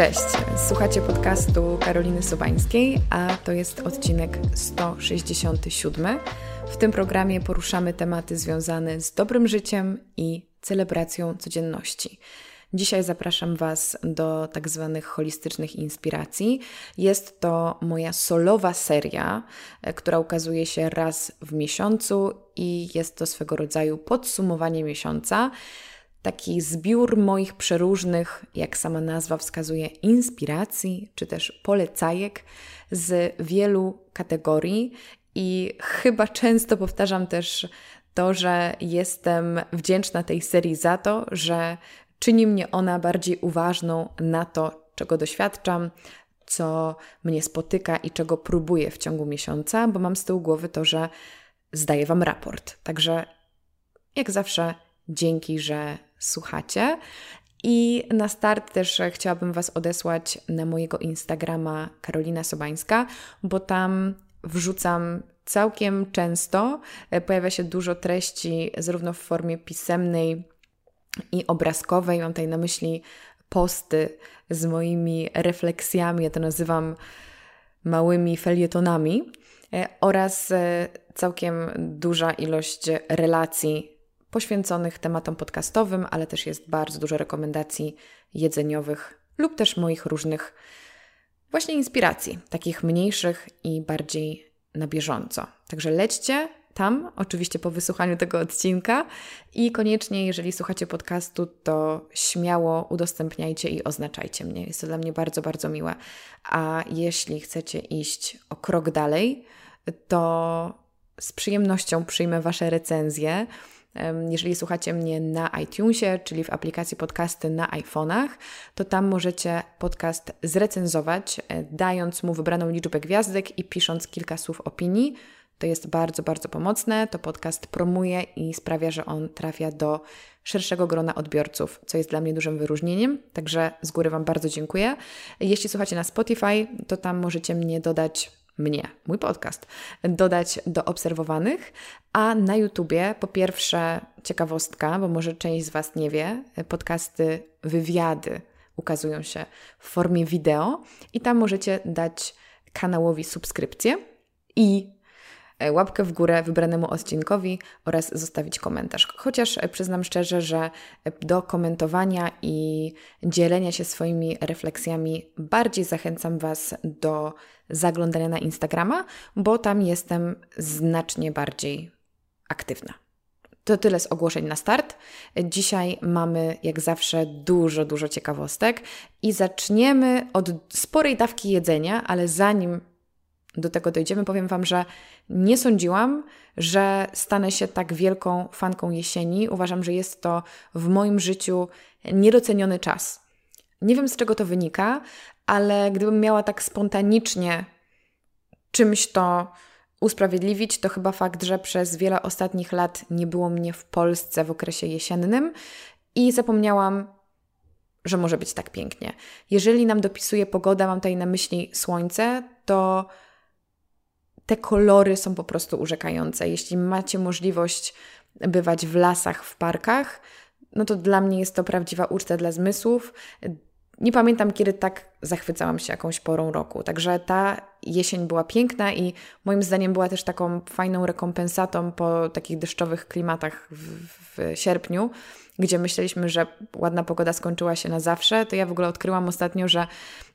Cześć, słuchacie podcastu Karoliny Sobańskiej, a to jest odcinek 167. W tym programie poruszamy tematy związane z dobrym życiem i celebracją codzienności. Dzisiaj zapraszam Was do tak zwanych holistycznych inspiracji. Jest to moja solowa seria, e, która ukazuje się raz w miesiącu i jest to swego rodzaju podsumowanie miesiąca. Taki zbiór moich przeróżnych, jak sama nazwa wskazuje, inspiracji czy też polecajek z wielu kategorii. I chyba często powtarzam też to, że jestem wdzięczna tej serii za to, że czyni mnie ona bardziej uważną na to, czego doświadczam, co mnie spotyka i czego próbuję w ciągu miesiąca, bo mam z tyłu głowy to, że zdaję Wam raport. Także jak zawsze dzięki, że słuchacie. I na start też chciałabym Was odesłać na mojego Instagrama Karolina Sobańska, bo tam wrzucam całkiem często. Pojawia się dużo treści, zarówno w formie pisemnej, i obrazkowej. Mam tutaj na myśli posty z moimi refleksjami, ja to nazywam małymi felietonami, e, oraz e, całkiem duża ilość relacji poświęconych tematom podcastowym, ale też jest bardzo dużo rekomendacji jedzeniowych lub też moich różnych właśnie inspiracji, takich mniejszych i bardziej na bieżąco. Także lećcie, tam, oczywiście po wysłuchaniu tego odcinka. I koniecznie, jeżeli słuchacie podcastu, to śmiało udostępniajcie i oznaczajcie mnie. Jest to dla mnie bardzo, bardzo miłe. A jeśli chcecie iść o krok dalej, to z przyjemnością przyjmę Wasze recenzje. Jeżeli słuchacie mnie na iTunesie, czyli w aplikacji podcasty na iPhone'ach, to tam możecie podcast zrecenzować, e, dając mu wybraną liczbę gwiazdek i pisząc kilka słów opinii to jest bardzo, bardzo pomocne. To podcast promuje i sprawia, że on trafia do szerszego grona odbiorców, co jest dla mnie dużym wyróżnieniem. Także z góry Wam bardzo dziękuję. Jeśli słuchacie na Spotify, to tam możecie mnie dodać mnie, mój podcast, dodać do obserwowanych, a na YouTubie po pierwsze ciekawostka, bo może część z Was nie wie, podcasty, wywiady ukazują się w formie wideo i tam możecie dać kanałowi subskrypcję i łapkę w górę wybranemu odcinkowi oraz zostawić komentarz. Chociaż e, przyznam szczerze, że e, do komentowania i dzielenia się swoimi refleksjami bardziej zachęcam Was do zaglądania na Instagrama, bo tam jestem znacznie bardziej aktywna. To tyle z ogłoszeń na start. Dzisiaj mamy, jak zawsze, dużo, dużo ciekawostek i zaczniemy od sporej dawki jedzenia, ale zanim do tego dojdziemy, powiem Wam, że nie sądziłam, że stanę się tak wielką fanką jesieni. Uważam, że jest to w moim życiu niedoceniony czas. Nie wiem z czego to wynika, ale gdybym miała tak spontanicznie czymś to usprawiedliwić, to chyba fakt, że przez wiele ostatnich lat nie było mnie w Polsce w okresie jesiennym i zapomniałam, że może być tak pięknie. Jeżeli nam dopisuje pogoda, mam tutaj na myśli słońce, to te kolory są po prostu urzekające. Jeśli macie możliwość bywać w lasach, w parkach, no to dla mnie jest to prawdziwa uczta dla zmysłów. Nie pamiętam, kiedy tak zachwycałam się jakąś porą roku. Także ta jesień była piękna i moim zdaniem była też taką fajną rekompensatą po takich deszczowych klimatach w, w sierpniu, gdzie myśleliśmy, że ładna pogoda skończyła się na zawsze. To ja w ogóle odkryłam ostatnio, że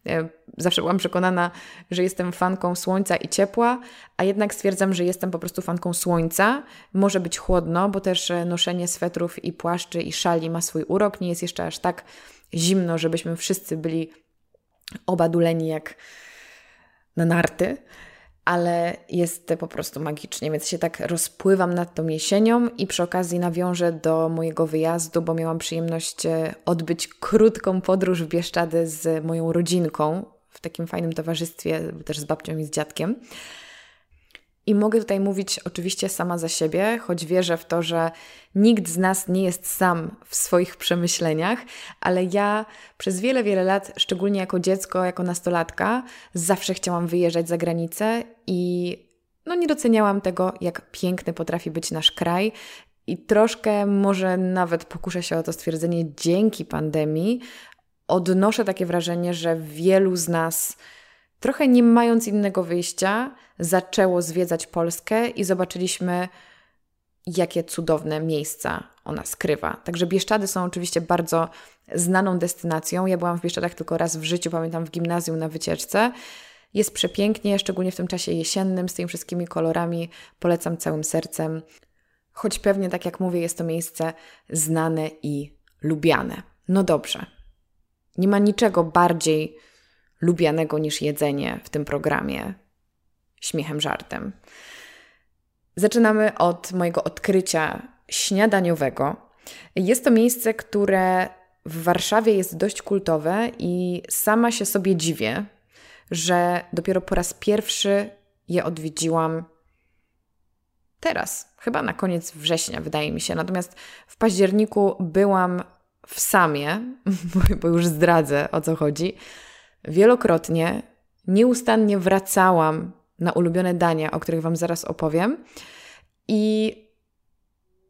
e, zawsze byłam przekonana, że jestem fanką słońca i ciepła, a jednak stwierdzam, że jestem po prostu fanką słońca. Może być chłodno, bo też e, noszenie swetrów i płaszczy i szali ma swój urok. Nie jest jeszcze aż tak zimno, żebyśmy wszyscy byli obaduleni jak na narty, ale jest po prostu magicznie, więc się tak rozpływam nad tą jesienią i przy okazji nawiążę do mojego wyjazdu, bo miałam przyjemność e, odbyć krótką podróż w Bieszczady z moją rodzinką w takim fajnym towarzystwie, też z babcią i z dziadkiem. I mogę tutaj mówić oczywiście sama za siebie, choć wierzę w to, że nikt z nas nie jest sam w swoich przemyśleniach, ale ja przez wiele, wiele lat, szczególnie jako dziecko, jako nastolatka, zawsze chciałam wyjeżdżać za granicę i no nie doceniałam tego, jak piękny potrafi być nasz kraj. I troszkę może nawet pokuszę się o to stwierdzenie dzięki pandemii, odnoszę takie wrażenie, że wielu z nas, trochę nie mając innego wyjścia, zaczęło zwiedzać Polskę i zobaczyliśmy, jakie cudowne miejsca ona skrywa. Także Bieszczady są oczywiście bardzo znaną destynacją. Ja byłam w Bieszczadach tylko raz w życiu, pamiętam w gimnazjum na wycieczce. Jest przepięknie, szczególnie w tym czasie jesiennym, z tymi wszystkimi kolorami. Polecam całym sercem. Choć pewnie, tak jak mówię, jest to miejsce znane i lubiane. No dobrze. Nie ma niczego bardziej lubianego niż jedzenie w tym programie. Śmiechem, żartem. Zaczynamy od mojego odkrycia śniadaniowego. Jest to miejsce, które w Warszawie jest dość kultowe i sama się sobie dziwię, że dopiero po raz pierwszy je odwiedziłam teraz, chyba na koniec września, wydaje mi się. Natomiast w październiku byłam w Samie, bo już zdradzę o co chodzi, wielokrotnie, nieustannie wracałam na ulubione dania, o których Wam zaraz opowiem. I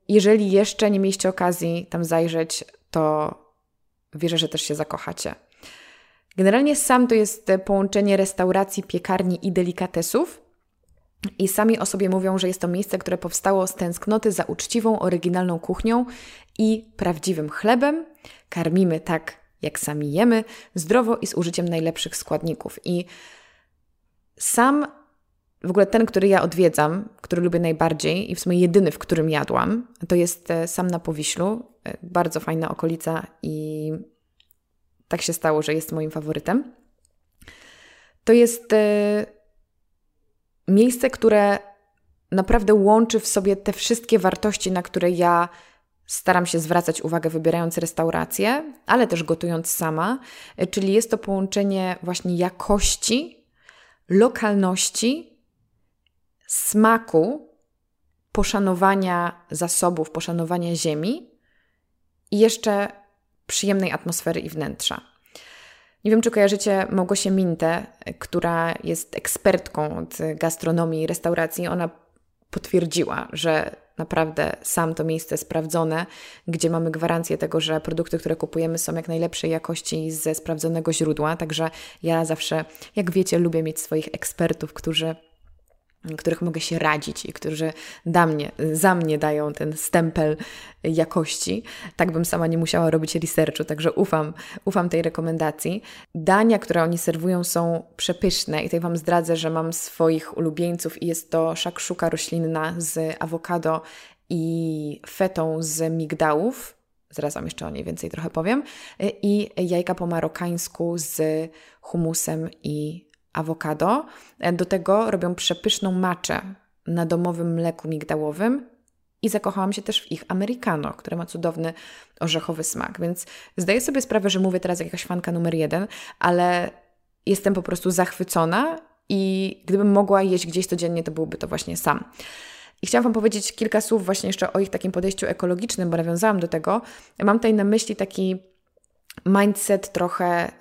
jeżeli jeszcze nie mieliście okazji tam zajrzeć, to wierzę, że też się zakochacie. Generalnie sam to jest połączenie restauracji, piekarni i delikatesów. I sami o sobie mówią, że jest to miejsce, które powstało z tęsknoty za uczciwą, oryginalną kuchnią i prawdziwym chlebem. Karmimy tak, jak sami jemy, zdrowo i z użyciem najlepszych składników. I sam w ogóle ten, który ja odwiedzam, który lubię najbardziej i w sumie jedyny, w którym jadłam, to jest e, sam na Powiślu. E, bardzo fajna okolica i tak się stało, że jest moim faworytem. To jest e, miejsce, które naprawdę łączy w sobie te wszystkie wartości, na które ja staram się zwracać uwagę, wybierając restaurację, ale też gotując sama. Czyli jest to połączenie właśnie jakości, lokalności smaku, poszanowania zasobów, poszanowania ziemi i jeszcze przyjemnej atmosfery i wnętrza. Nie wiem, czy kojarzycie Małgosię Mintę, która jest ekspertką od gastronomii i restauracji. Ona potwierdziła, że naprawdę sam to miejsce sprawdzone, gdzie mamy gwarancję tego, że produkty, które kupujemy są jak najlepszej jakości ze sprawdzonego źródła. Także ja zawsze, jak wiecie, lubię mieć swoich ekspertów, którzy których mogę się radzić i którzy da mnie, za mnie dają ten stempel jakości. Tak bym sama nie musiała robić researchu, także ufam, ufam tej rekomendacji. Dania, które oni serwują są przepyszne i tutaj Wam zdradzę, że mam swoich ulubieńców i jest to szakszuka roślinna z awokado i fetą z migdałów. Zaraz Wam jeszcze o niej więcej trochę powiem. I jajka po marokańsku z humusem i awokado. E, do tego robią przepyszną maczę na domowym mleku migdałowym i zakochałam się też w ich americano, które ma cudowny orzechowy smak. Więc zdaję sobie sprawę, że mówię teraz jak jakaś fanka numer jeden, ale jestem po prostu zachwycona i gdybym mogła jeść gdzieś codziennie, to byłby to właśnie sam. I chciałam Wam powiedzieć kilka słów właśnie jeszcze o ich takim podejściu ekologicznym, bo nawiązałam do tego. Mam tutaj na myśli taki mindset trochę e,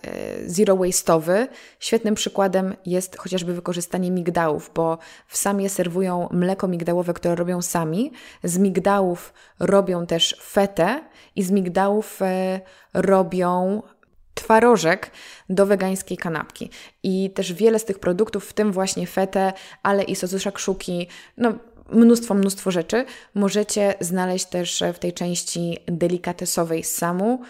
zero waste'owy. Świetnym przykładem jest chociażby wykorzystanie migdałów, bo w samie serwują mleko migdałowe, które robią sami. Z migdałów robią też fetę i z migdałów e, robią twarożek do wegańskiej kanapki. I też wiele z tych produktów, w tym właśnie fetę, ale i sosu szakszuki, no mnóstwo, mnóstwo rzeczy możecie znaleźć też w tej części delikatesowej samu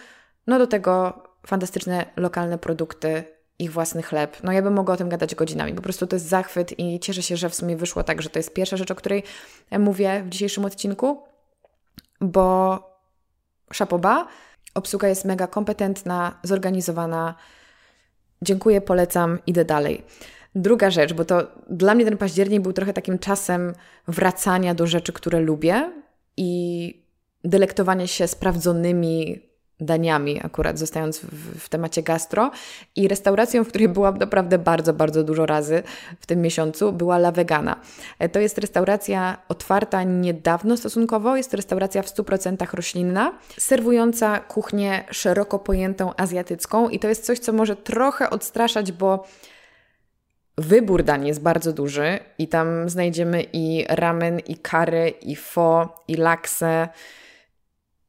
no do tego fantastyczne lokalne produkty, ich własny chleb. No ja bym mogła o tym gadać godzinami. Po prostu to jest zachwyt i cieszę się, że w sumie wyszło tak, że to jest pierwsza rzecz, o której mówię w dzisiejszym odcinku, bo szapoba, obsługa jest mega kompetentna, zorganizowana. Dziękuję, polecam, idę dalej. Druga rzecz, bo to dla mnie ten październik był trochę takim czasem wracania do rzeczy, które lubię i delektowania się sprawdzonymi daniami, akurat zostając w, w, temacie gastro. I restauracją, w której byłam naprawdę bardzo, bardzo dużo razy w tym miesiącu, była La Vegana. E, to jest restauracja otwarta niedawno stosunkowo, jest to restauracja w 100% roślinna, serwująca kuchnię szeroko pojętą azjatycką i to jest coś, co może trochę odstraszać, bo Wybór dań jest bardzo duży i tam znajdziemy i ramen, i curry, i pho, i lakse,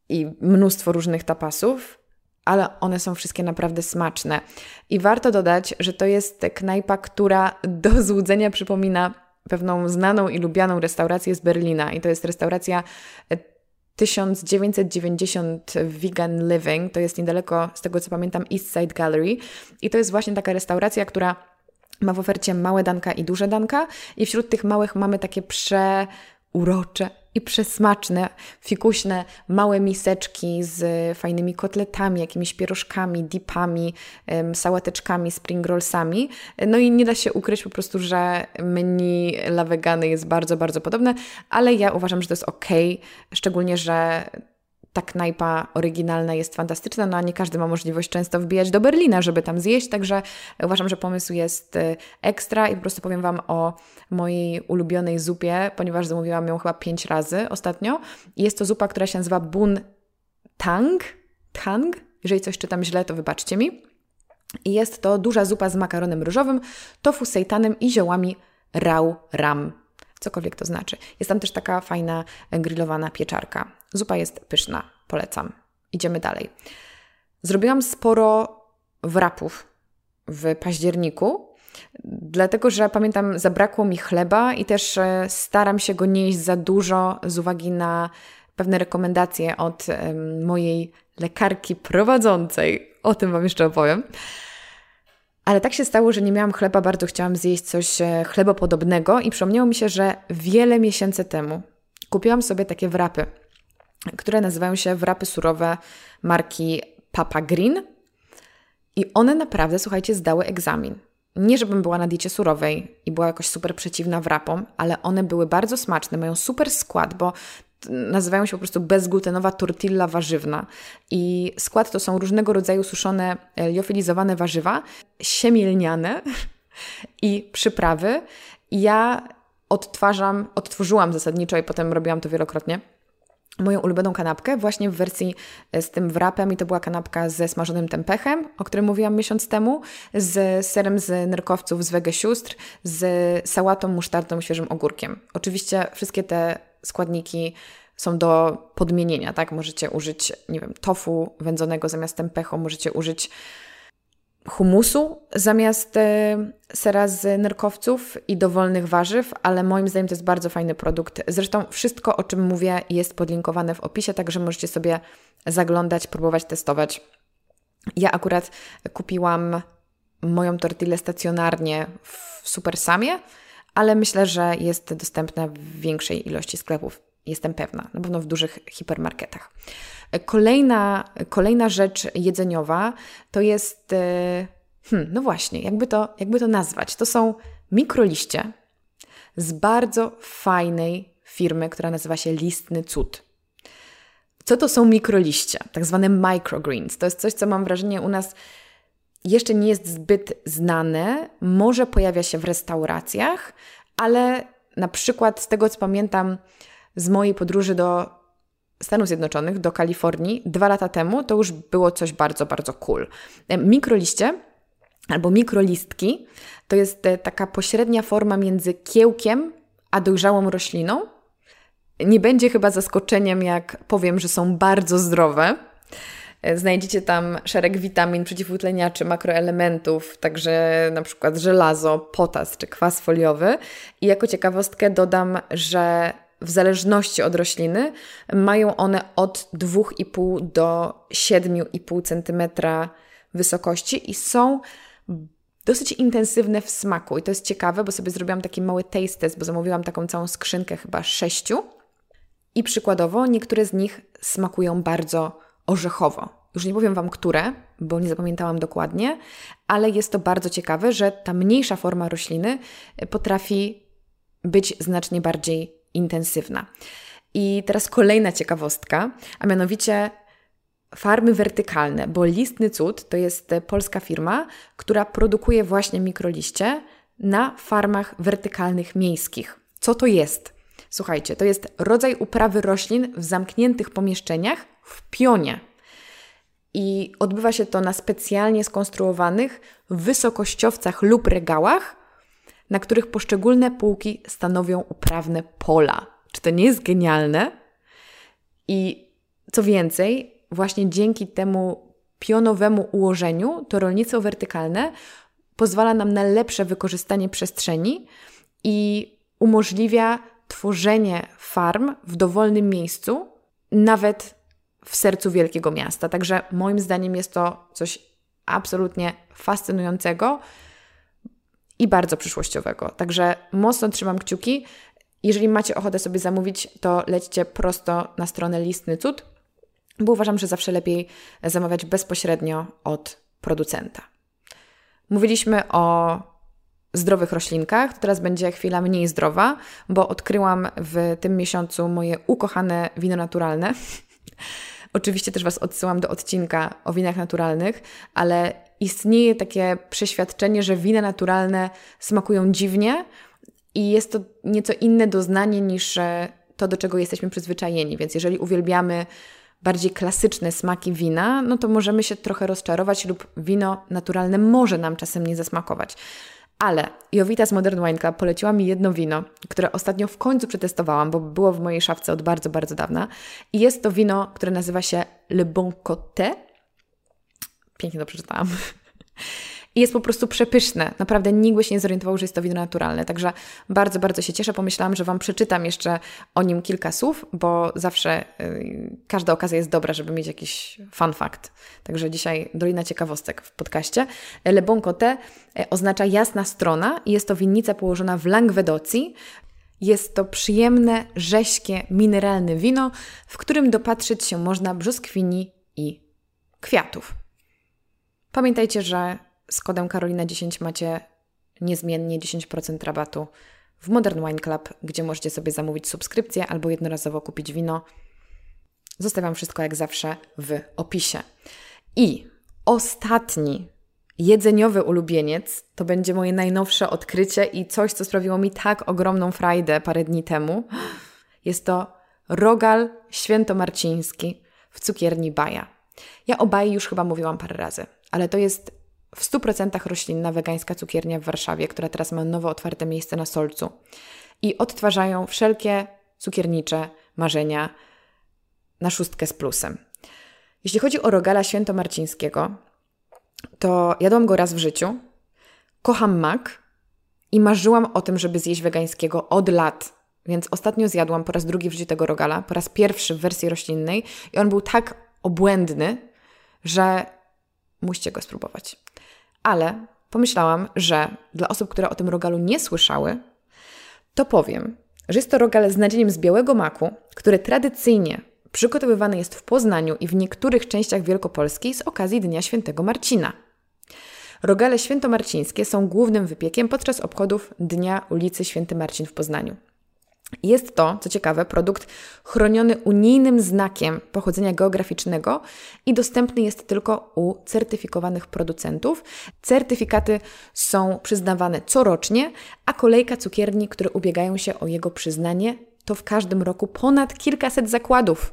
i mnóstwo różnych tapasów, ale one są wszystkie naprawdę smaczne. I warto dodać, że to jest knajpa, która do złudzenia przypomina pewną znaną i lubianą restaurację z Berlina. I to jest restauracja 1990 Vegan Living, to jest niedaleko, z tego co pamiętam, East Side Gallery. I to jest właśnie taka restauracja, która ma w ofercie małe danka i duże danka. I wśród tych małych mamy takie przeurocze i przesmaczne, fikuśne, małe miseczki z fajnymi kotletami, jakimiś pierożkami, dipami, sałateczkami, spring rollsami. No i nie da się ukryć po prostu, że menu La Vegany jest bardzo, bardzo podobne, ale ja uważam, że to jest ok, szczególnie, że ta knajpa oryginalna jest fantastyczna, no a nie każdy ma możliwość często wbijać do Berlina, żeby tam zjeść, także uważam, że pomysł jest y, ekstra i po prostu powiem Wam o mojej ulubionej zupie, ponieważ zamówiłam ją chyba pięć razy ostatnio. Jest to zupa, która się nazywa Bun Tang. Tang. Jeżeli coś czytam źle, to wybaczcie mi. I jest to duża zupa z makaronem ryżowym, tofu sejtanem i ziołami rau ram cokolwiek to znaczy. Jest tam też taka fajna grillowana pieczarka. Zupa jest pyszna, polecam. Idziemy dalej. Zrobiłam sporo wrapów w październiku, dlatego że pamiętam, zabrakło mi chleba i też e, staram się go nie jeść za dużo z uwagi na pewne rekomendacje od mojej lekarki prowadzącej. O tym Wam jeszcze opowiem. Ale tak się stało, że nie miałam chleba, bardzo chciałam zjeść coś e, chlebopodobnego i przypomniało mi się, że wiele miesięcy temu kupiłam sobie takie wrapy, które nazywają się wrapy surowe marki Papa Green. I one naprawdę, słuchajcie, zdały egzamin. Nie, żebym była na diecie surowej i była jakoś super przeciwna wrapom, ale one były bardzo smaczne, mają super skład, bo nazywają się po prostu bezglutenowa tortilla warzywna. I skład to są różnego rodzaju suszone, e, liofilizowane warzywa, siemielniane i przyprawy. Ja odtwarzam, odtworzyłam zasadniczo i potem robiłam to wielokrotnie moją ulubioną kanapkę właśnie w wersji e, z tym wrapem i to była kanapka ze smażonym tempechem, o którym mówiłam miesiąc temu, z serem z nerkowców z wege sióstr, z sałatą, musztardą, świeżym ogórkiem. Oczywiście wszystkie te składniki są do podmienienia, tak? Możecie użyć, nie wiem, tofu wędzonego zamiast tempecho, możecie użyć humusu zamiast e, sera z nerkowców i dowolnych warzyw, ale moim zdaniem to jest bardzo fajny produkt. Zresztą wszystko, o czym mówię, jest podlinkowane w opisie, także możecie sobie zaglądać, próbować testować. Ja akurat kupiłam moją tortillę stacjonarnie w Supersamie, ale myślę, że jest dostępna w większej ilości sklepów. Jestem pewna, na pewno w dużych hipermarketach. Kolejna, kolejna rzecz jedzeniowa to jest, e, hmm, no właśnie, jakby to, jakby to nazwać? To są mikroliście z bardzo fajnej firmy, która nazywa się Listny Cud. Co to są mikroliście? Tak zwane microgreens. To jest coś, co mam wrażenie u nas jeszcze nie jest zbyt znane. Może pojawia się w restauracjach, ale na przykład z tego, co pamiętam z mojej podróży do Stanów Zjednoczonych, do Kalifornii dwa lata temu, to już było coś bardzo, bardzo cool. Mikroliście albo mikrolistki to jest e, taka pośrednia forma między kiełkiem a dojrzałą rośliną. Nie będzie chyba zaskoczeniem, jak powiem, że są bardzo zdrowe. E, znajdziecie tam szereg witamin, przeciwutleniaczy, makroelementów, także na przykład żelazo, potas czy kwas foliowy. I jako ciekawostkę dodam, że w zależności od rośliny mają one od 2,5 do 7,5 cm wysokości i są dosyć intensywne w smaku. I to jest ciekawe, bo sobie zrobiłam taki mały taste test, bo zamówiłam taką całą skrzynkę, chyba sześciu. I przykładowo niektóre z nich smakują bardzo orzechowo. Już nie powiem Wam, które, bo nie zapamiętałam dokładnie, ale jest to bardzo ciekawe, że ta mniejsza forma rośliny potrafi być znacznie bardziej intensywna. I teraz kolejna ciekawostka, a mianowicie farmy wertykalne, bo Listny Cud to jest polska firma, która produkuje właśnie mikroliście na farmach wertykalnych miejskich. Co to jest? Słuchajcie, to jest rodzaj uprawy roślin w zamkniętych pomieszczeniach w pionie. I odbywa się to na specjalnie skonstruowanych wysokościowcach lub regałach, na których poszczególne półki stanowią uprawne pola. Czy to nie jest genialne? I co więcej, właśnie dzięki temu pionowemu ułożeniu, to rolnictwo wertykalne pozwala nam na lepsze wykorzystanie przestrzeni i umożliwia tworzenie farm w dowolnym miejscu, nawet w sercu wielkiego miasta. Także moim zdaniem jest to coś absolutnie fascynującego i bardzo przyszłościowego. Także mocno trzymam kciuki. Jeżeli macie ochotę sobie zamówić, to lećcie prosto na stronę Listny Cud, bo uważam, że zawsze lepiej zamawiać bezpośrednio od producenta. Mówiliśmy o zdrowych roślinkach, teraz będzie chwila mniej zdrowa, bo odkryłam w tym miesiącu moje ukochane wino naturalne. Oczywiście też Was odsyłam do odcinka o winach naturalnych, ale istnieje takie przeświadczenie, że wina naturalne smakują dziwnie i jest to nieco inne doznanie niż e, to, do czego jesteśmy przyzwyczajeni. Więc jeżeli uwielbiamy bardziej klasyczne smaki wina, no to możemy się trochę rozczarować lub wino naturalne może nam czasem nie zasmakować. Ale Jowita z Modern Wine Club poleciła mi jedno wino, które ostatnio w końcu przetestowałam, bo było w mojej szafce od bardzo, bardzo dawna. I jest to wino, które nazywa się Le Bon Côté. Pięknie to przeczytałam. I jest po prostu przepyszne. Naprawdę nikt by się nie zorientował, że jest to wino naturalne. Także bardzo, bardzo się cieszę. Pomyślałam, że Wam przeczytam jeszcze o nim kilka słów, bo zawsze yy, każda okazja jest dobra, żeby mieć jakiś fun fact. Także dzisiaj dolina ciekawostek w podcaście. Le Bon Côté e, oznacza jasna strona i jest to winnica położona w Langwedocji, jest to przyjemne, rześkie, mineralne wino, w którym dopatrzyć się można brzoskwini i kwiatów. Pamiętajcie, że z kodem Karolina10 macie niezmiennie 10% rabatu w Modern Wine Club, gdzie możecie sobie zamówić subskrypcję albo jednorazowo kupić wino. Zostawiam wszystko jak zawsze w opisie. I ostatni jedzeniowy ulubieniec to będzie moje najnowsze odkrycie i coś, co sprawiło mi tak ogromną frajdę parę dni temu. Jest to rogal świętomarciński w cukierni Baja. Ja o Baji już chyba mówiłam parę razy, ale to jest w 100% roślinna wegańska cukiernia w Warszawie, która teraz ma nowo otwarte miejsce na Solcu. I odtwarzają wszelkie cukiernicze marzenia na szóstkę z plusem. Jeśli chodzi o rogala świętomarcińskiego, to jadłam go raz w życiu. Kocham mak i marzyłam o tym, żeby zjeść wegańskiego od lat. Więc ostatnio zjadłam po raz drugi w życiu tego rogala, po raz pierwszy w wersji roślinnej i on był tak obłędny, że musicie go spróbować. Ale pomyślałam, że dla osób, które o tym rogalu nie słyszały, to powiem, że jest to rogal z nadzieniem z białego maku, który tradycyjnie przygotowywany jest w Poznaniu i w niektórych częściach Wielkopolski z okazji Dnia Świętego Marcina. Rogale świętomarcińskie są głównym wypiekiem podczas obchodów Dnia ulicy Święty Marcin w Poznaniu. Jest to, co ciekawe, produkt chroniony unijnym znakiem pochodzenia geograficznego i dostępny jest tylko u certyfikowanych producentów. Certyfikaty są przyznawane corocznie, a kolejka cukierni, które ubiegają się o jego przyznanie, to w każdym roku ponad kilkaset zakładów.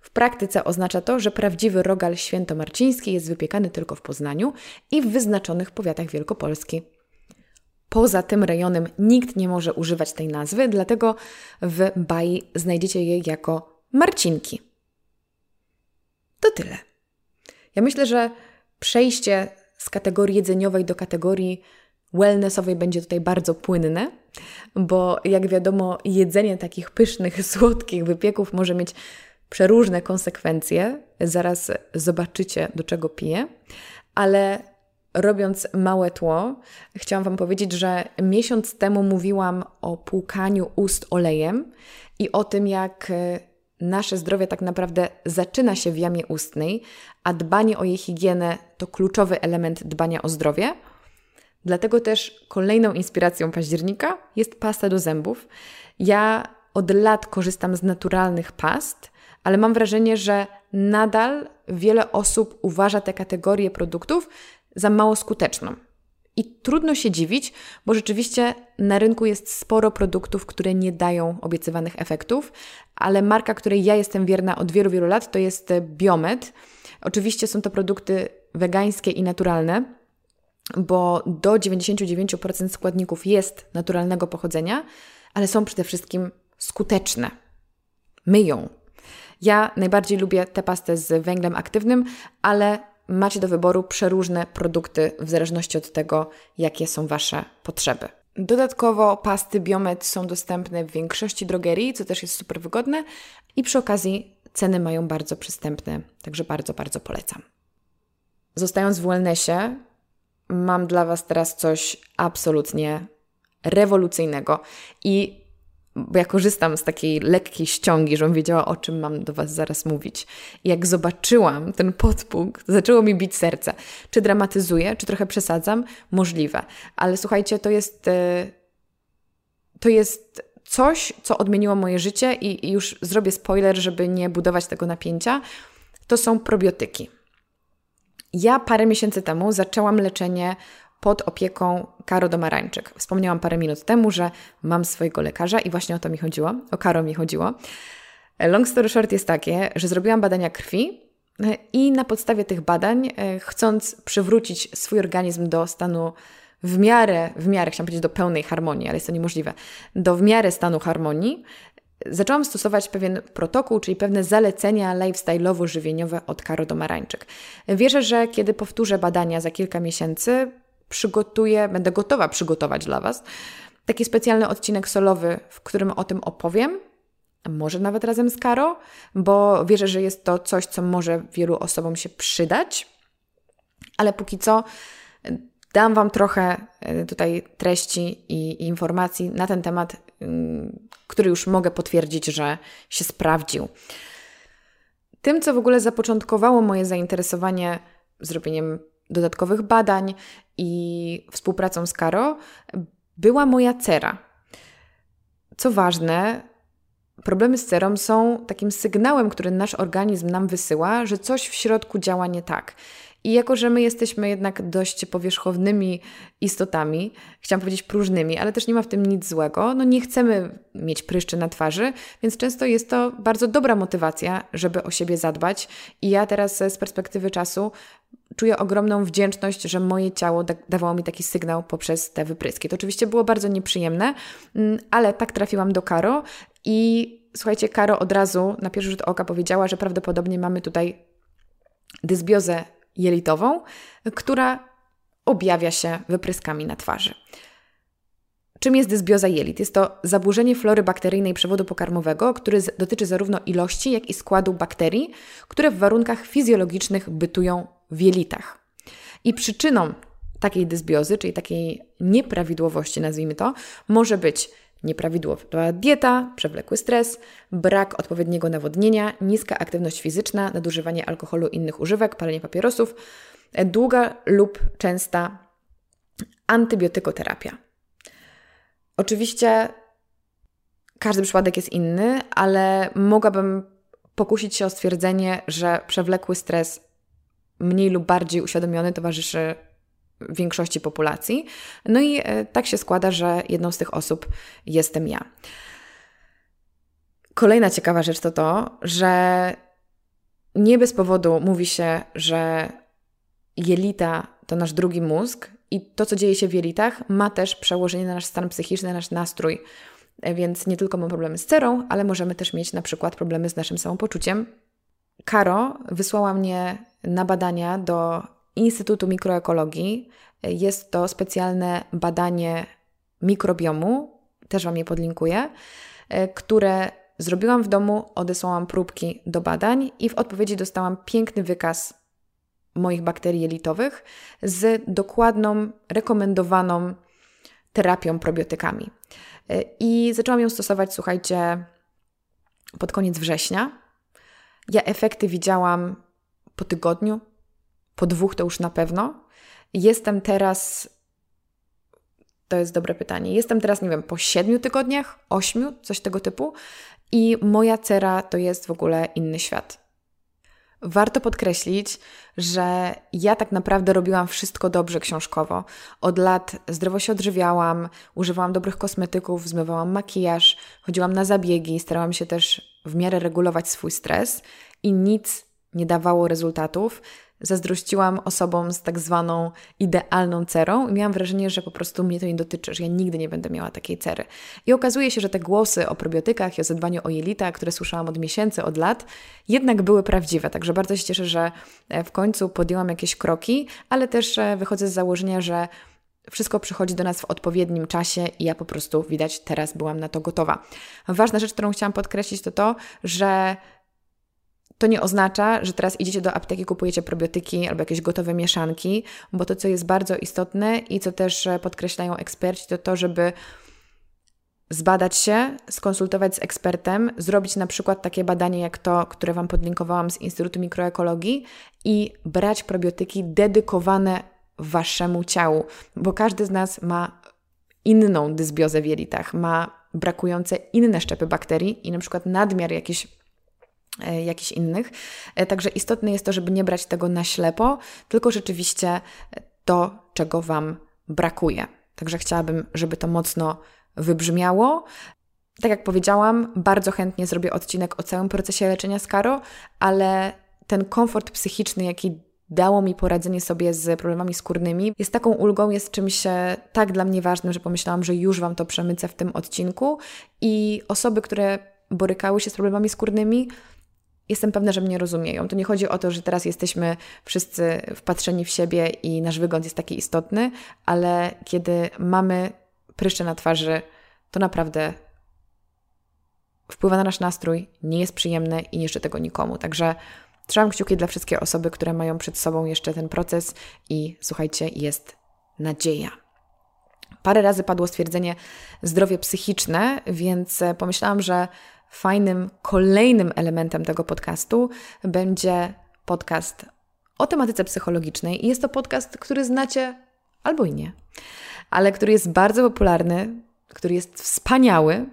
W praktyce oznacza to, że prawdziwy rogal świętomarciński jest wypiekany tylko w Poznaniu i w wyznaczonych powiatach Wielkopolski. Poza tym rejonem nikt nie może używać tej nazwy, dlatego w Bai znajdziecie je jako marcinki. To tyle. Ja myślę, że przejście z kategorii jedzeniowej do kategorii wellnessowej będzie tutaj bardzo płynne, bo jak wiadomo, jedzenie takich pysznych, słodkich wypieków może mieć przeróżne konsekwencje. Zaraz zobaczycie, do czego piję, ale robiąc małe tło, chciałam Wam powiedzieć, że miesiąc temu mówiłam o płukaniu ust olejem i o tym, jak e, nasze zdrowie tak naprawdę zaczyna się w jamie ustnej, a dbanie o jej higienę to kluczowy element dbania o zdrowie. Dlatego też kolejną inspiracją października jest pasta do zębów. Ja od lat korzystam z naturalnych past, ale mam wrażenie, że nadal wiele osób uważa te kategorie produktów za mało skuteczną. I trudno się dziwić, bo rzeczywiście na rynku jest sporo produktów, które nie dają obiecywanych efektów, ale marka, której ja jestem wierna od wielu, wielu lat, to jest Biomed. Oczywiście są to produkty wegańskie i naturalne, bo do 99% składników jest naturalnego pochodzenia, ale są przede wszystkim skuteczne. Myją. Ja najbardziej lubię tę pastę z węglem aktywnym, ale macie do wyboru przeróżne produkty w zależności od tego, jakie są Wasze potrzeby. Dodatkowo pasty Biomed są dostępne w większości drogerii, co też jest super wygodne i przy okazji ceny mają bardzo przystępne, także bardzo, bardzo polecam. Zostając w wellnessie, mam dla Was teraz coś absolutnie rewolucyjnego i bo ja korzystam z takiej lekkiej ściągi, żebym wiedziała, o czym mam do Was zaraz mówić. I jak zobaczyłam ten podpunkt, zaczęło mi bić serce. Czy dramatyzuję, czy trochę przesadzam? Możliwe. Ale słuchajcie, to jest. E, to jest coś, co odmieniło moje życie, i już zrobię spoiler, żeby nie budować tego napięcia. To są probiotyki. Ja parę miesięcy temu zaczęłam leczenie pod opieką Karo Domarańczyk. Wspomniałam parę minut temu, że mam swojego lekarza i właśnie o to mi chodziło, o Karo mi chodziło. Long story short jest takie, że zrobiłam badania krwi e, i na podstawie tych badań, e, chcąc przywrócić swój organizm do stanu w miarę, w miarę, chciałam powiedzieć do pełnej harmonii, ale jest to niemożliwe, do w miarę stanu harmonii, zaczęłam stosować pewien protokół, czyli pewne zalecenia lifestyle'owo-żywieniowe od Karo Domarańczyk. Wierzę, że kiedy powtórzę badania za kilka miesięcy, przygotuję, będę gotowa przygotować dla Was taki specjalny odcinek solowy, w którym o tym opowiem. Może nawet razem z Karo, bo wierzę, że jest to coś, co może wielu osobom się przydać. Ale póki co dam Wam trochę e, tutaj treści i informacji na ten temat, mm, który już mogę potwierdzić, że się sprawdził. Tym, co w ogóle zapoczątkowało moje zainteresowanie zrobieniem dodatkowych badań i współpracą z Karo, była moja cera. Co ważne, problemy z cerą są takim sygnałem, który nasz organizm nam wysyła, że coś w środku działa nie tak. I jako, że my jesteśmy jednak dość powierzchownymi istotami, chciałam powiedzieć próżnymi, ale też nie ma w tym nic złego, no nie chcemy mieć pryszczy na twarzy, więc często jest to bardzo dobra motywacja, żeby o siebie zadbać. I ja teraz z perspektywy czasu czuję ogromną wdzięczność, że moje ciało da dawało mi taki sygnał poprzez te wypryski. To oczywiście było bardzo nieprzyjemne, mm, ale tak trafiłam do Karo i słuchajcie, Karo od razu na pierwszy rzut oka powiedziała, że prawdopodobnie mamy tutaj dysbiozę jelitową, która objawia się wypryskami na twarzy. Czym jest dysbioza jelit? Jest to zaburzenie flory bakteryjnej przewodu pokarmowego, który dotyczy zarówno ilości, jak i składu bakterii, które w warunkach fizjologicznych bytują w jelitach. I przyczyną takiej dysbiozy, czyli takiej nieprawidłowości, nazwijmy to, może być nieprawidłowa dieta, przewlekły stres, brak odpowiedniego nawodnienia, niska aktywność fizyczna, nadużywanie alkoholu i innych używek, palenie papierosów, długa lub częsta antybiotykoterapia. Oczywiście każdy przypadek jest inny, ale mogłabym pokusić się o stwierdzenie, że przewlekły stres mniej lub bardziej uświadomiony towarzyszy większości populacji. No i e, tak się składa, że jedną z tych osób jestem ja. Kolejna ciekawa rzecz to to, że nie bez powodu mówi się, że jelita to nasz drugi mózg i to, co dzieje się w jelitach, ma też przełożenie na nasz stan psychiczny, na nasz nastrój. E, więc nie tylko mamy problemy z cerą, ale możemy też mieć na przykład problemy z naszym samopoczuciem. Karo wysłała mnie na badania do Instytutu Mikroekologii. Jest to specjalne badanie mikrobiomu, też Wam je podlinkuję, e, które zrobiłam w domu, odesłałam próbki do badań i w odpowiedzi dostałam piękny wykaz moich bakterii jelitowych z dokładną, rekomendowaną terapią probiotykami. E, I zaczęłam ją stosować, słuchajcie, pod koniec września. Ja efekty widziałam po tygodniu, po dwóch to już na pewno. Jestem teraz, to jest dobre pytanie, jestem teraz, nie wiem, po siedmiu tygodniach, ośmiu, coś tego typu i moja cera to jest w ogóle inny świat. Warto podkreślić, że ja tak naprawdę robiłam wszystko dobrze książkowo. Od lat zdrowo się odżywiałam, używałam dobrych kosmetyków, zmywałam makijaż, chodziłam na zabiegi, starałam się też w miarę regulować swój stres i nic nie dawało rezultatów. Zazdrościłam osobom z tak zwaną idealną cerą i miałam wrażenie, że po prostu mnie to nie dotyczy, że ja nigdy nie będę miała takiej cery. I okazuje się, że te głosy o probiotykach i o zadbaniu o jelita, które słyszałam od miesięcy, od lat, jednak były prawdziwe. Także bardzo się cieszę, że e, w końcu podjęłam jakieś kroki, ale też e, wychodzę z założenia, że wszystko przychodzi do nas w odpowiednim czasie i ja po prostu widać teraz byłam na to gotowa. Ważna rzecz, którą chciałam podkreślić, to to, że to nie oznacza, że teraz idziecie do apteki, kupujecie probiotyki albo jakieś gotowe mieszanki, bo to, co jest bardzo istotne i co też e, podkreślają eksperci, to to, żeby zbadać się, skonsultować z ekspertem, zrobić na przykład takie badanie jak to, które Wam podlinkowałam z Instytutu Mikroekologii i brać probiotyki dedykowane Waszemu ciału, bo każdy z nas ma inną dysbiozę w jelitach, ma brakujące inne szczepy bakterii i na przykład nadmiar jakichś jakichś innych. E, także istotne jest to, żeby nie brać tego na ślepo, tylko rzeczywiście to, czego Wam brakuje. Także chciałabym, żeby to mocno wybrzmiało. Tak jak powiedziałam, bardzo chętnie zrobię odcinek o całym procesie leczenia z karo, ale ten komfort psychiczny, jaki dało mi poradzenie sobie z problemami skórnymi, jest taką ulgą, jest czymś e, tak dla mnie ważnym, że pomyślałam, że już Wam to przemycę w tym odcinku i osoby, które borykały się z problemami skórnymi, jestem pewna, że mnie rozumieją. To nie chodzi o to, że teraz jesteśmy wszyscy wpatrzeni w siebie i nasz wygląd jest taki istotny, ale kiedy mamy pryszcze na twarzy, to naprawdę wpływa na nasz nastrój, nie jest przyjemne i nie życzę tego nikomu. Także trzymam kciuki dla wszystkie osoby, które mają przed sobą jeszcze ten proces i słuchajcie, jest nadzieja. Parę razy padło stwierdzenie zdrowie psychiczne, więc pomyślałam, że fajnym kolejnym elementem tego podcastu będzie podcast o tematyce psychologicznej. I jest to podcast, który znacie albo i nie, ale który jest bardzo popularny, który jest wspaniały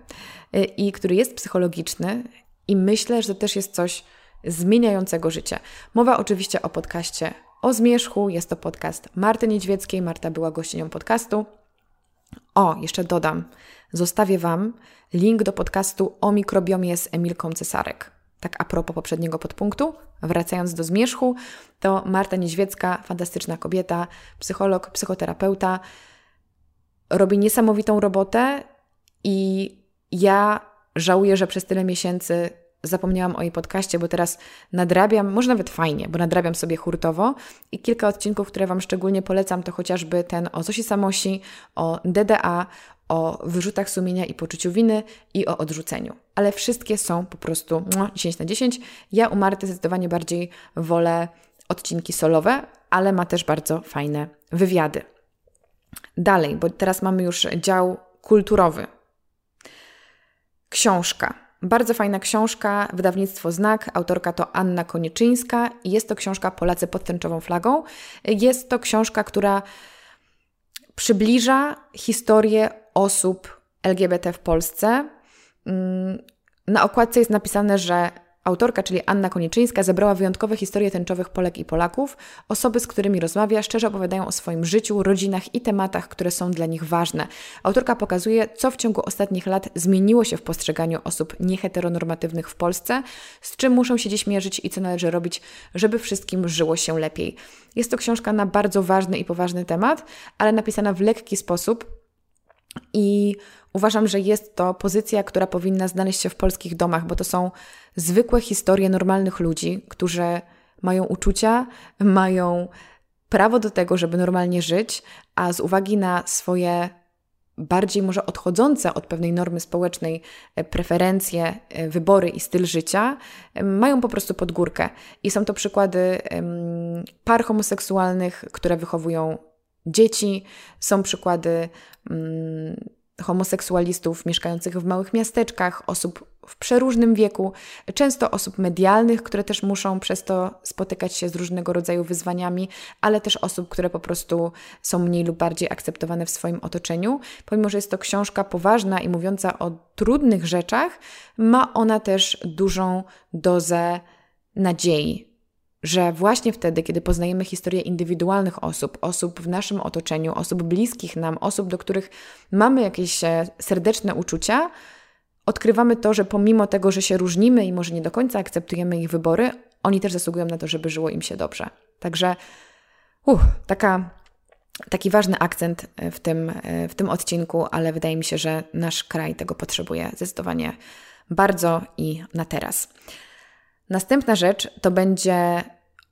y, i który jest psychologiczny. I myślę, że to też jest coś zmieniającego życie. Mowa oczywiście o podcaście o zmierzchu. Jest to podcast Marty Niedźwieckiej. Marta była gościnią podcastu. O, jeszcze dodam, zostawię Wam link do podcastu o mikrobiomie z Emilką Cesarek. Tak a propos poprzedniego podpunktu, wracając do zmierzchu, to Marta Niedźwiecka, fantastyczna kobieta, psycholog, psychoterapeuta, robi niesamowitą robotę i ja żałuję, że przez tyle miesięcy zapomniałam o jej podcaście, bo teraz nadrabiam, może nawet fajnie, bo nadrabiam sobie hurtowo i kilka odcinków, które Wam szczególnie polecam, to chociażby ten o Zosi Samosi, o DDA, o wyrzutach sumienia i poczuciu winy i o odrzuceniu. Ale wszystkie są po prostu 10 na 10. Ja u Marty zdecydowanie bardziej wolę odcinki solowe, ale ma też bardzo fajne wywiady. Dalej, bo teraz mamy już dział kulturowy. Książka. Bardzo fajna książka, wydawnictwo Znak, autorka to Anna Konieczyńska jest to książka Polacy pod tęczową flagą. Jest to książka, która przybliża historię osób LGBT w Polsce. Mm, na okładce jest napisane, że autorka, czyli Anna Konieczyńska, zebrała wyjątkowe historie tęczowych Polek i Polaków. Osoby, z którymi rozmawia, szczerze opowiadają o swoim życiu, rodzinach i tematach, które są dla nich ważne. Autorka pokazuje, co w ciągu ostatnich lat zmieniło się w postrzeganiu osób nieheteronormatywnych w Polsce, z czym muszą się dziś mierzyć i co należy robić, żeby wszystkim żyło się lepiej. Jest to książka na bardzo ważny i poważny temat, ale napisana w lekki sposób, i uważam, że jest to pozycja, która powinna znaleźć się w polskich domach, bo to są zwykłe historie normalnych ludzi, którzy mają uczucia, mają prawo do tego, żeby normalnie żyć, a z uwagi na swoje bardziej może odchodzące od pewnej normy społecznej e, preferencje, e, wybory i styl życia, e, mają po prostu podgórkę. I są to przykłady par homoseksualnych, które wychowują dzieci, są przykłady mm, homoseksualistów mieszkających w małych miasteczkach, osób w przeróżnym wieku, często osób medialnych, które też muszą przez to spotykać się z różnego rodzaju wyzwaniami, ale też osób, które po prostu są mniej lub bardziej akceptowane w swoim otoczeniu. Pomimo, że jest to książka poważna i mówiąca o trudnych rzeczach, ma ona też dużą dozę nadziei, że właśnie wtedy, kiedy poznajemy historię indywidualnych osób, osób w naszym otoczeniu, osób bliskich nam, osób, do których mamy jakieś e, serdeczne uczucia, odkrywamy to, że pomimo tego, że się różnimy i może nie do końca akceptujemy ich wybory, oni też zasługują na to, żeby żyło im się dobrze. Także uh, taka, taki ważny akcent w tym, w tym odcinku, ale wydaje mi się, że nasz kraj tego potrzebuje zdecydowanie bardzo i na teraz. Następna rzecz to będzie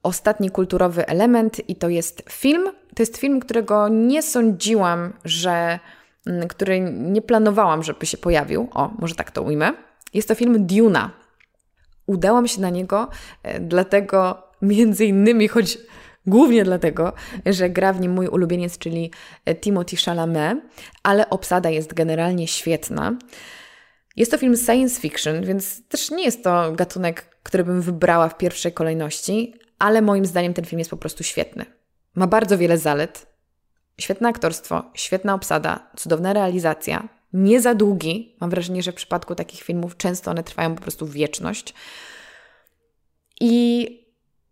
ostatni kulturowy element i to jest film. To jest film, którego nie sądziłam, że mm, który nie planowałam, żeby się pojawił. O, może tak to ujmę. Jest to film Duna. Udałam się na niego, e, dlatego między innymi, choć głównie dlatego, że gra w nim mój ulubieniec, czyli e, Timothy Chalamet, ale obsada jest generalnie świetna. Jest to film science fiction, więc też nie jest to gatunek, który bym wybrała w pierwszej kolejności, ale moim zdaniem ten film jest po prostu świetny. Ma bardzo wiele zalet. Świetne aktorstwo, świetna obsada, cudowna realizacja, nie za długi. Mam wrażenie, że w przypadku takich filmów często one trwają po prostu wieczność. I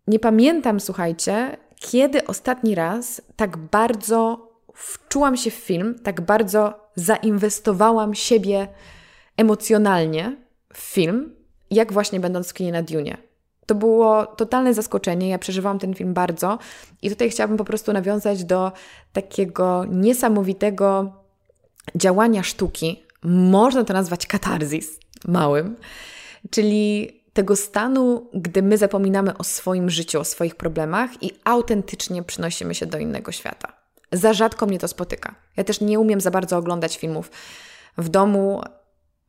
nie pamiętam, słuchajcie, kiedy ostatni raz tak bardzo wczułam się w film, tak bardzo zainwestowałam siebie emocjonalnie w film, jak właśnie będąc w kinie na Dune. To było totalne zaskoczenie. Ja przeżywałam ten film bardzo i tutaj chciałabym po prostu nawiązać do takiego niesamowitego działania sztuki. Można to nazwać katarzis małym, czyli tego stanu, gdy my zapominamy o swoim życiu, o swoich problemach i autentycznie przynosimy się do innego świata. Za rzadko mnie to spotyka. Ja też nie umiem za bardzo oglądać filmów w domu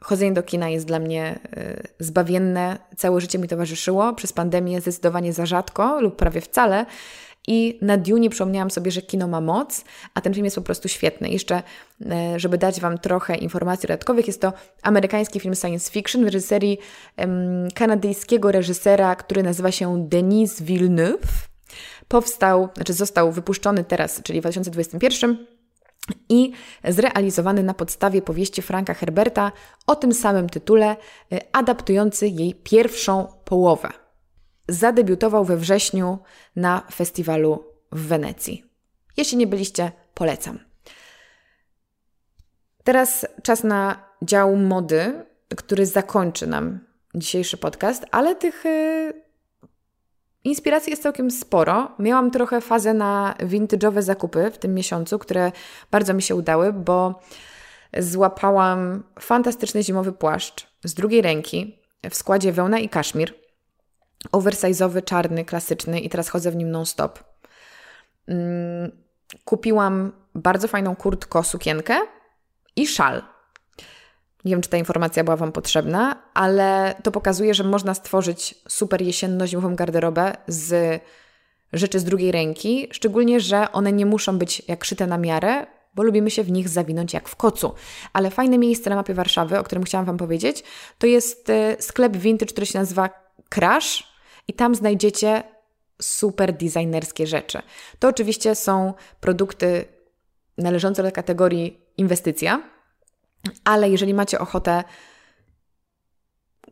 Chodzenie do kina jest dla mnie y, zbawienne, całe życie mi towarzyszyło. Przez pandemię zdecydowanie za rzadko lub prawie wcale. I na Dune przypomniałam sobie, że kino ma moc, a ten film jest po prostu świetny. Jeszcze, y, żeby dać Wam trochę informacji dodatkowych, jest to amerykański film science fiction w reżyserii um, kanadyjskiego reżysera, który nazywa się Denis Villeneuve. Powstał, znaczy został wypuszczony teraz, czyli w 2021 i zrealizowany na podstawie powieści Franka Herberta o tym samym tytule, y, adaptujący jej pierwszą połowę. Zadebiutował we wrześniu na festiwalu w Wenecji. Jeśli nie byliście, polecam. Teraz czas na dział mody, który zakończy nam dzisiejszy podcast, ale tych y, Inspiracji jest całkiem sporo. Miałam trochę fazę na vintage'owe zakupy w tym miesiącu, które bardzo mi się udały, bo złapałam fantastyczny zimowy płaszcz z drugiej ręki w składzie wełna i kaszmir. Oversize'owy, czarny, klasyczny i teraz chodzę w nim non-stop. Mm, kupiłam bardzo fajną kurtko, sukienkę i szal nie wiem, czy ta informacja była Wam potrzebna, ale to pokazuje, że można stworzyć super jesienno-zimową garderobę z rzeczy z drugiej ręki, szczególnie, że one nie muszą być jak szyte na miarę, bo lubimy się w nich zawinąć jak w kocu. Ale fajne miejsce na mapie Warszawy, o którym chciałam Wam powiedzieć, to jest e, sklep vintage, który się nazywa Crash i tam znajdziecie super designerskie rzeczy. To oczywiście są produkty należące do kategorii inwestycja, ale jeżeli macie ochotę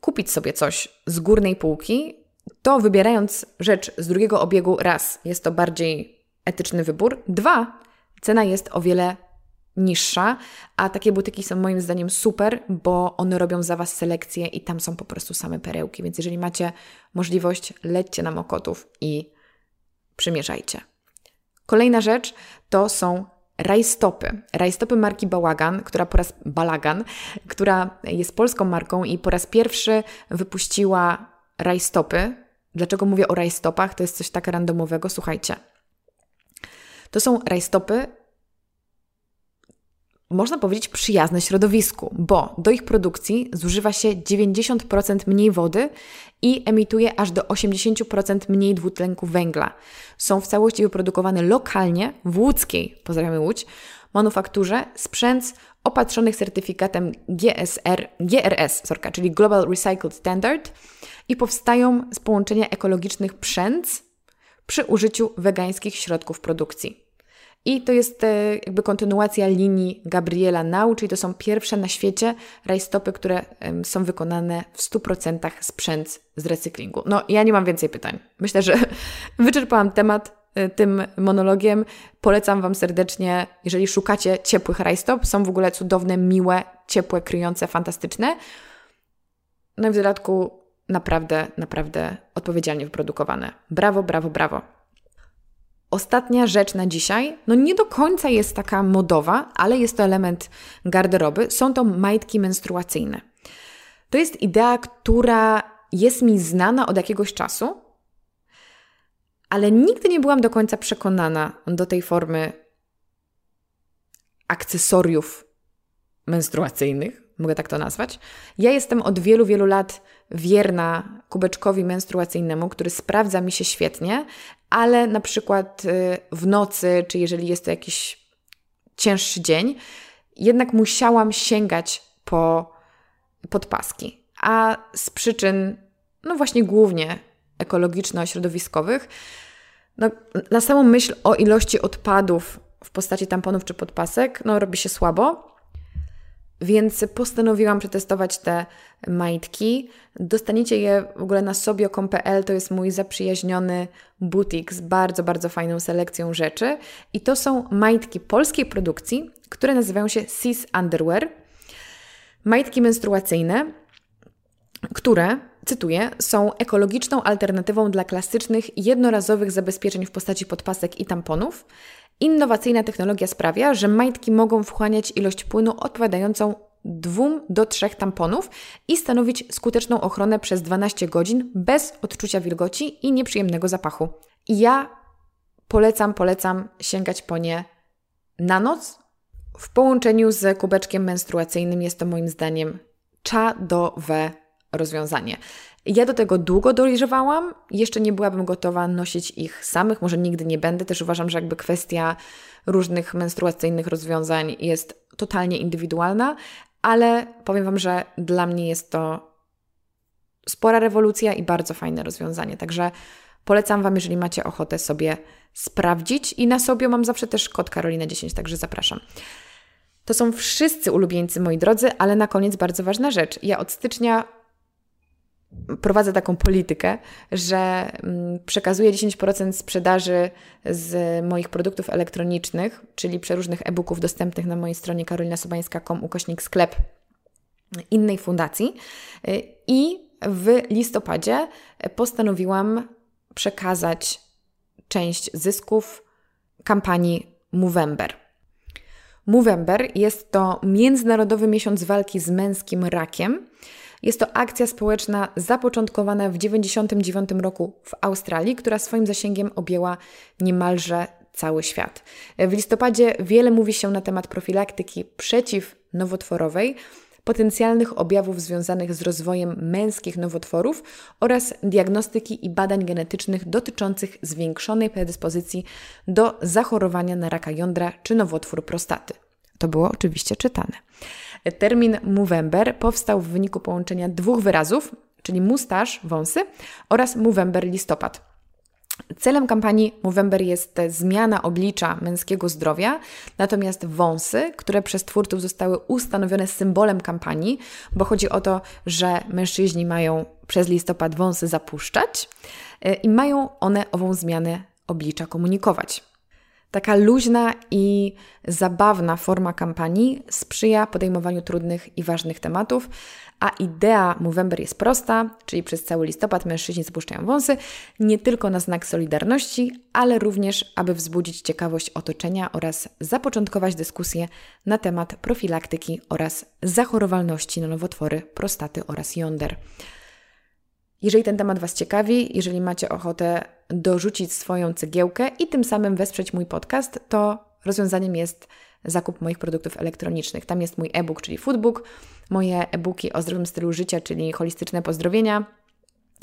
kupić sobie coś z górnej półki, to wybierając rzecz z drugiego obiegu, raz, jest to bardziej etyczny wybór, dwa, cena jest o wiele niższa, a takie butyki są moim zdaniem super, bo one robią za Was selekcję i tam są po prostu same perełki, więc jeżeli macie możliwość, lećcie na Mokotów i przymierzajcie. Kolejna rzecz to są rajstopy. Rajstopy marki Bałagan, która po raz Balagan, która jest polską marką i po raz pierwszy wypuściła rajstopy. Dlaczego mówię o rajstopach? To jest coś tak randomowego. Słuchajcie. To są rajstopy można powiedzieć, przyjazne środowisku, bo do ich produkcji zużywa się 90% mniej wody i emituje aż do 80% mniej dwutlenku węgla. Są w całości wyprodukowane lokalnie w łódzkiej, pozdrawiamy Łódź, manufakturze sprzęt opatrzonych certyfikatem GSR, GRS, sorka, czyli Global Recycled Standard i powstają z połączenia ekologicznych przędz przy użyciu wegańskich środków produkcji. I to jest e, jakby kontynuacja linii Gabriela Nau, czyli to są pierwsze na świecie rajstopy, które są wykonane w 100% sprzęt z recyklingu. No, ja nie mam więcej pytań. Myślę, że wyczerpałam temat e, tym monologiem. Polecam Wam serdecznie, jeżeli szukacie ciepłych rajstop. Są w ogóle cudowne, miłe, ciepłe, kryjące, fantastyczne. No i w dodatku naprawdę, naprawdę odpowiedzialnie wyprodukowane. Brawo, brawo, brawo. Ostatnia rzecz na dzisiaj, no nie do końca jest taka modowa, ale jest to element garderoby. Są to majtki menstruacyjne. To jest idea, która jest mi znana od jakiegoś czasu, ale nigdy nie byłam do końca przekonana do tej formy akcesoriów menstruacyjnych, mogę tak to nazwać. Ja jestem od wielu, wielu lat wierna kubeczkowi menstruacyjnemu, który sprawdza mi się świetnie, ale na przykład y, w nocy, czy jeżeli jest to jakiś cięższy dzień, jednak musiałam sięgać po podpaski. A z przyczyn, no właśnie głównie ekologiczno-środowiskowych, no, na samą myśl o ilości odpadów w postaci tamponów czy podpasek, no robi się słabo. Więc postanowiłam przetestować te majtki. Dostaniecie je w ogóle na sobio.pl, to jest mój zaprzyjaźniony butik z bardzo, bardzo fajną selekcją rzeczy. I to są majtki polskiej produkcji, które nazywają się Cis Underwear. Majtki menstruacyjne, które, cytuję, są ekologiczną alternatywą dla klasycznych jednorazowych zabezpieczeń w postaci podpasek i tamponów. Innowacyjna technologia sprawia, że majtki mogą wchłaniać ilość płynu odpowiadającą 2 do 3 tamponów i stanowić skuteczną ochronę przez 12 godzin bez odczucia wilgoci i nieprzyjemnego zapachu. I ja polecam, polecam sięgać po nie na noc. W połączeniu z kubeczkiem menstruacyjnym jest to moim zdaniem czadowe rozwiązanie. Ja do tego długo dojrzewałam, jeszcze nie byłabym gotowa nosić ich samych, może nigdy nie będę. Też uważam, że jakby kwestia różnych menstruacyjnych rozwiązań jest totalnie indywidualna, ale powiem Wam, że dla mnie jest to spora rewolucja i bardzo fajne rozwiązanie. Także polecam Wam, jeżeli macie ochotę sobie sprawdzić. I na sobie mam zawsze też kod Karolina10, także zapraszam. To są wszyscy ulubieńcy, moi drodzy, ale na koniec bardzo ważna rzecz. Ja od stycznia prowadzę taką politykę, że mm, przekazuję 10% sprzedaży z moich produktów elektronicznych, czyli przeróżnych e-booków dostępnych na mojej stronie karolinasobańska.com ukośnik sklep innej fundacji. I w listopadzie postanowiłam przekazać część zysków kampanii Movember. Movember jest to Międzynarodowy Miesiąc Walki z Męskim Rakiem. Jest to akcja społeczna zapoczątkowana w 1999 roku w Australii, która swoim zasięgiem objęła niemalże cały świat. W listopadzie wiele mówi się na temat profilaktyki przeciwnowotworowej, potencjalnych objawów związanych z rozwojem męskich nowotworów oraz diagnostyki i badań genetycznych dotyczących zwiększonej predyspozycji do zachorowania na raka jądra czy nowotwór prostaty. To było oczywiście czytane. Termin Movember powstał w wyniku połączenia dwóch wyrazów, czyli mustaż, wąsy oraz Movember, listopad. Celem kampanii Movember jest zmiana oblicza męskiego zdrowia, natomiast wąsy, które przez twórców zostały ustanowione symbolem kampanii, bo chodzi o to, że mężczyźni mają przez listopad wąsy zapuszczać y, i mają one ową zmianę oblicza komunikować. Taka luźna i zabawna forma kampanii sprzyja podejmowaniu trudnych i ważnych tematów, a idea Movember jest prosta, czyli przez cały listopad mężczyźni spuszczają wąsy, nie tylko na znak solidarności, ale również, aby wzbudzić ciekawość otoczenia oraz zapoczątkować dyskusję na temat profilaktyki oraz zachorowalności na nowotwory prostaty oraz jąder. Jeżeli ten temat Was ciekawi, jeżeli macie ochotę dorzucić swoją cegiełkę i tym samym wesprzeć mój podcast, to rozwiązaniem jest zakup moich produktów elektronicznych. Tam jest mój e-book, czyli foodbook, moje e-booki o zdrowym stylu życia, czyli holistyczne pozdrowienia,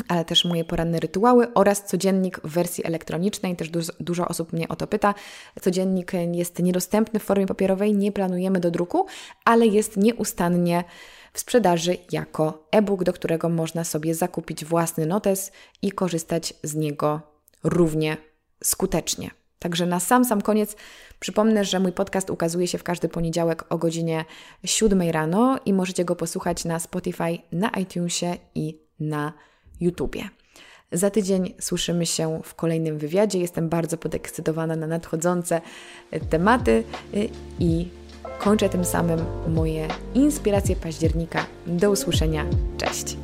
ale też moje poranne rytuały oraz codziennik w wersji elektronicznej. Też dużo, dużo, osób mnie o to pyta. Codziennik jest niedostępny w formie papierowej, nie planujemy do druku, ale jest nieustannie w sprzedaży jako e-book, do którego można sobie zakupić własny notes i korzystać z niego równie skutecznie. Także na sam sam koniec przypomnę, że mój podcast ukazuje się w każdy poniedziałek o godzinie 7 rano i możecie go posłuchać na Spotify, na iTunesie i na YouTubie. Za tydzień słyszymy się w kolejnym wywiadzie. Jestem bardzo podekscytowana na nadchodzące tematy i kończę tym samym moje inspiracje października. Do usłyszenia. Cześć!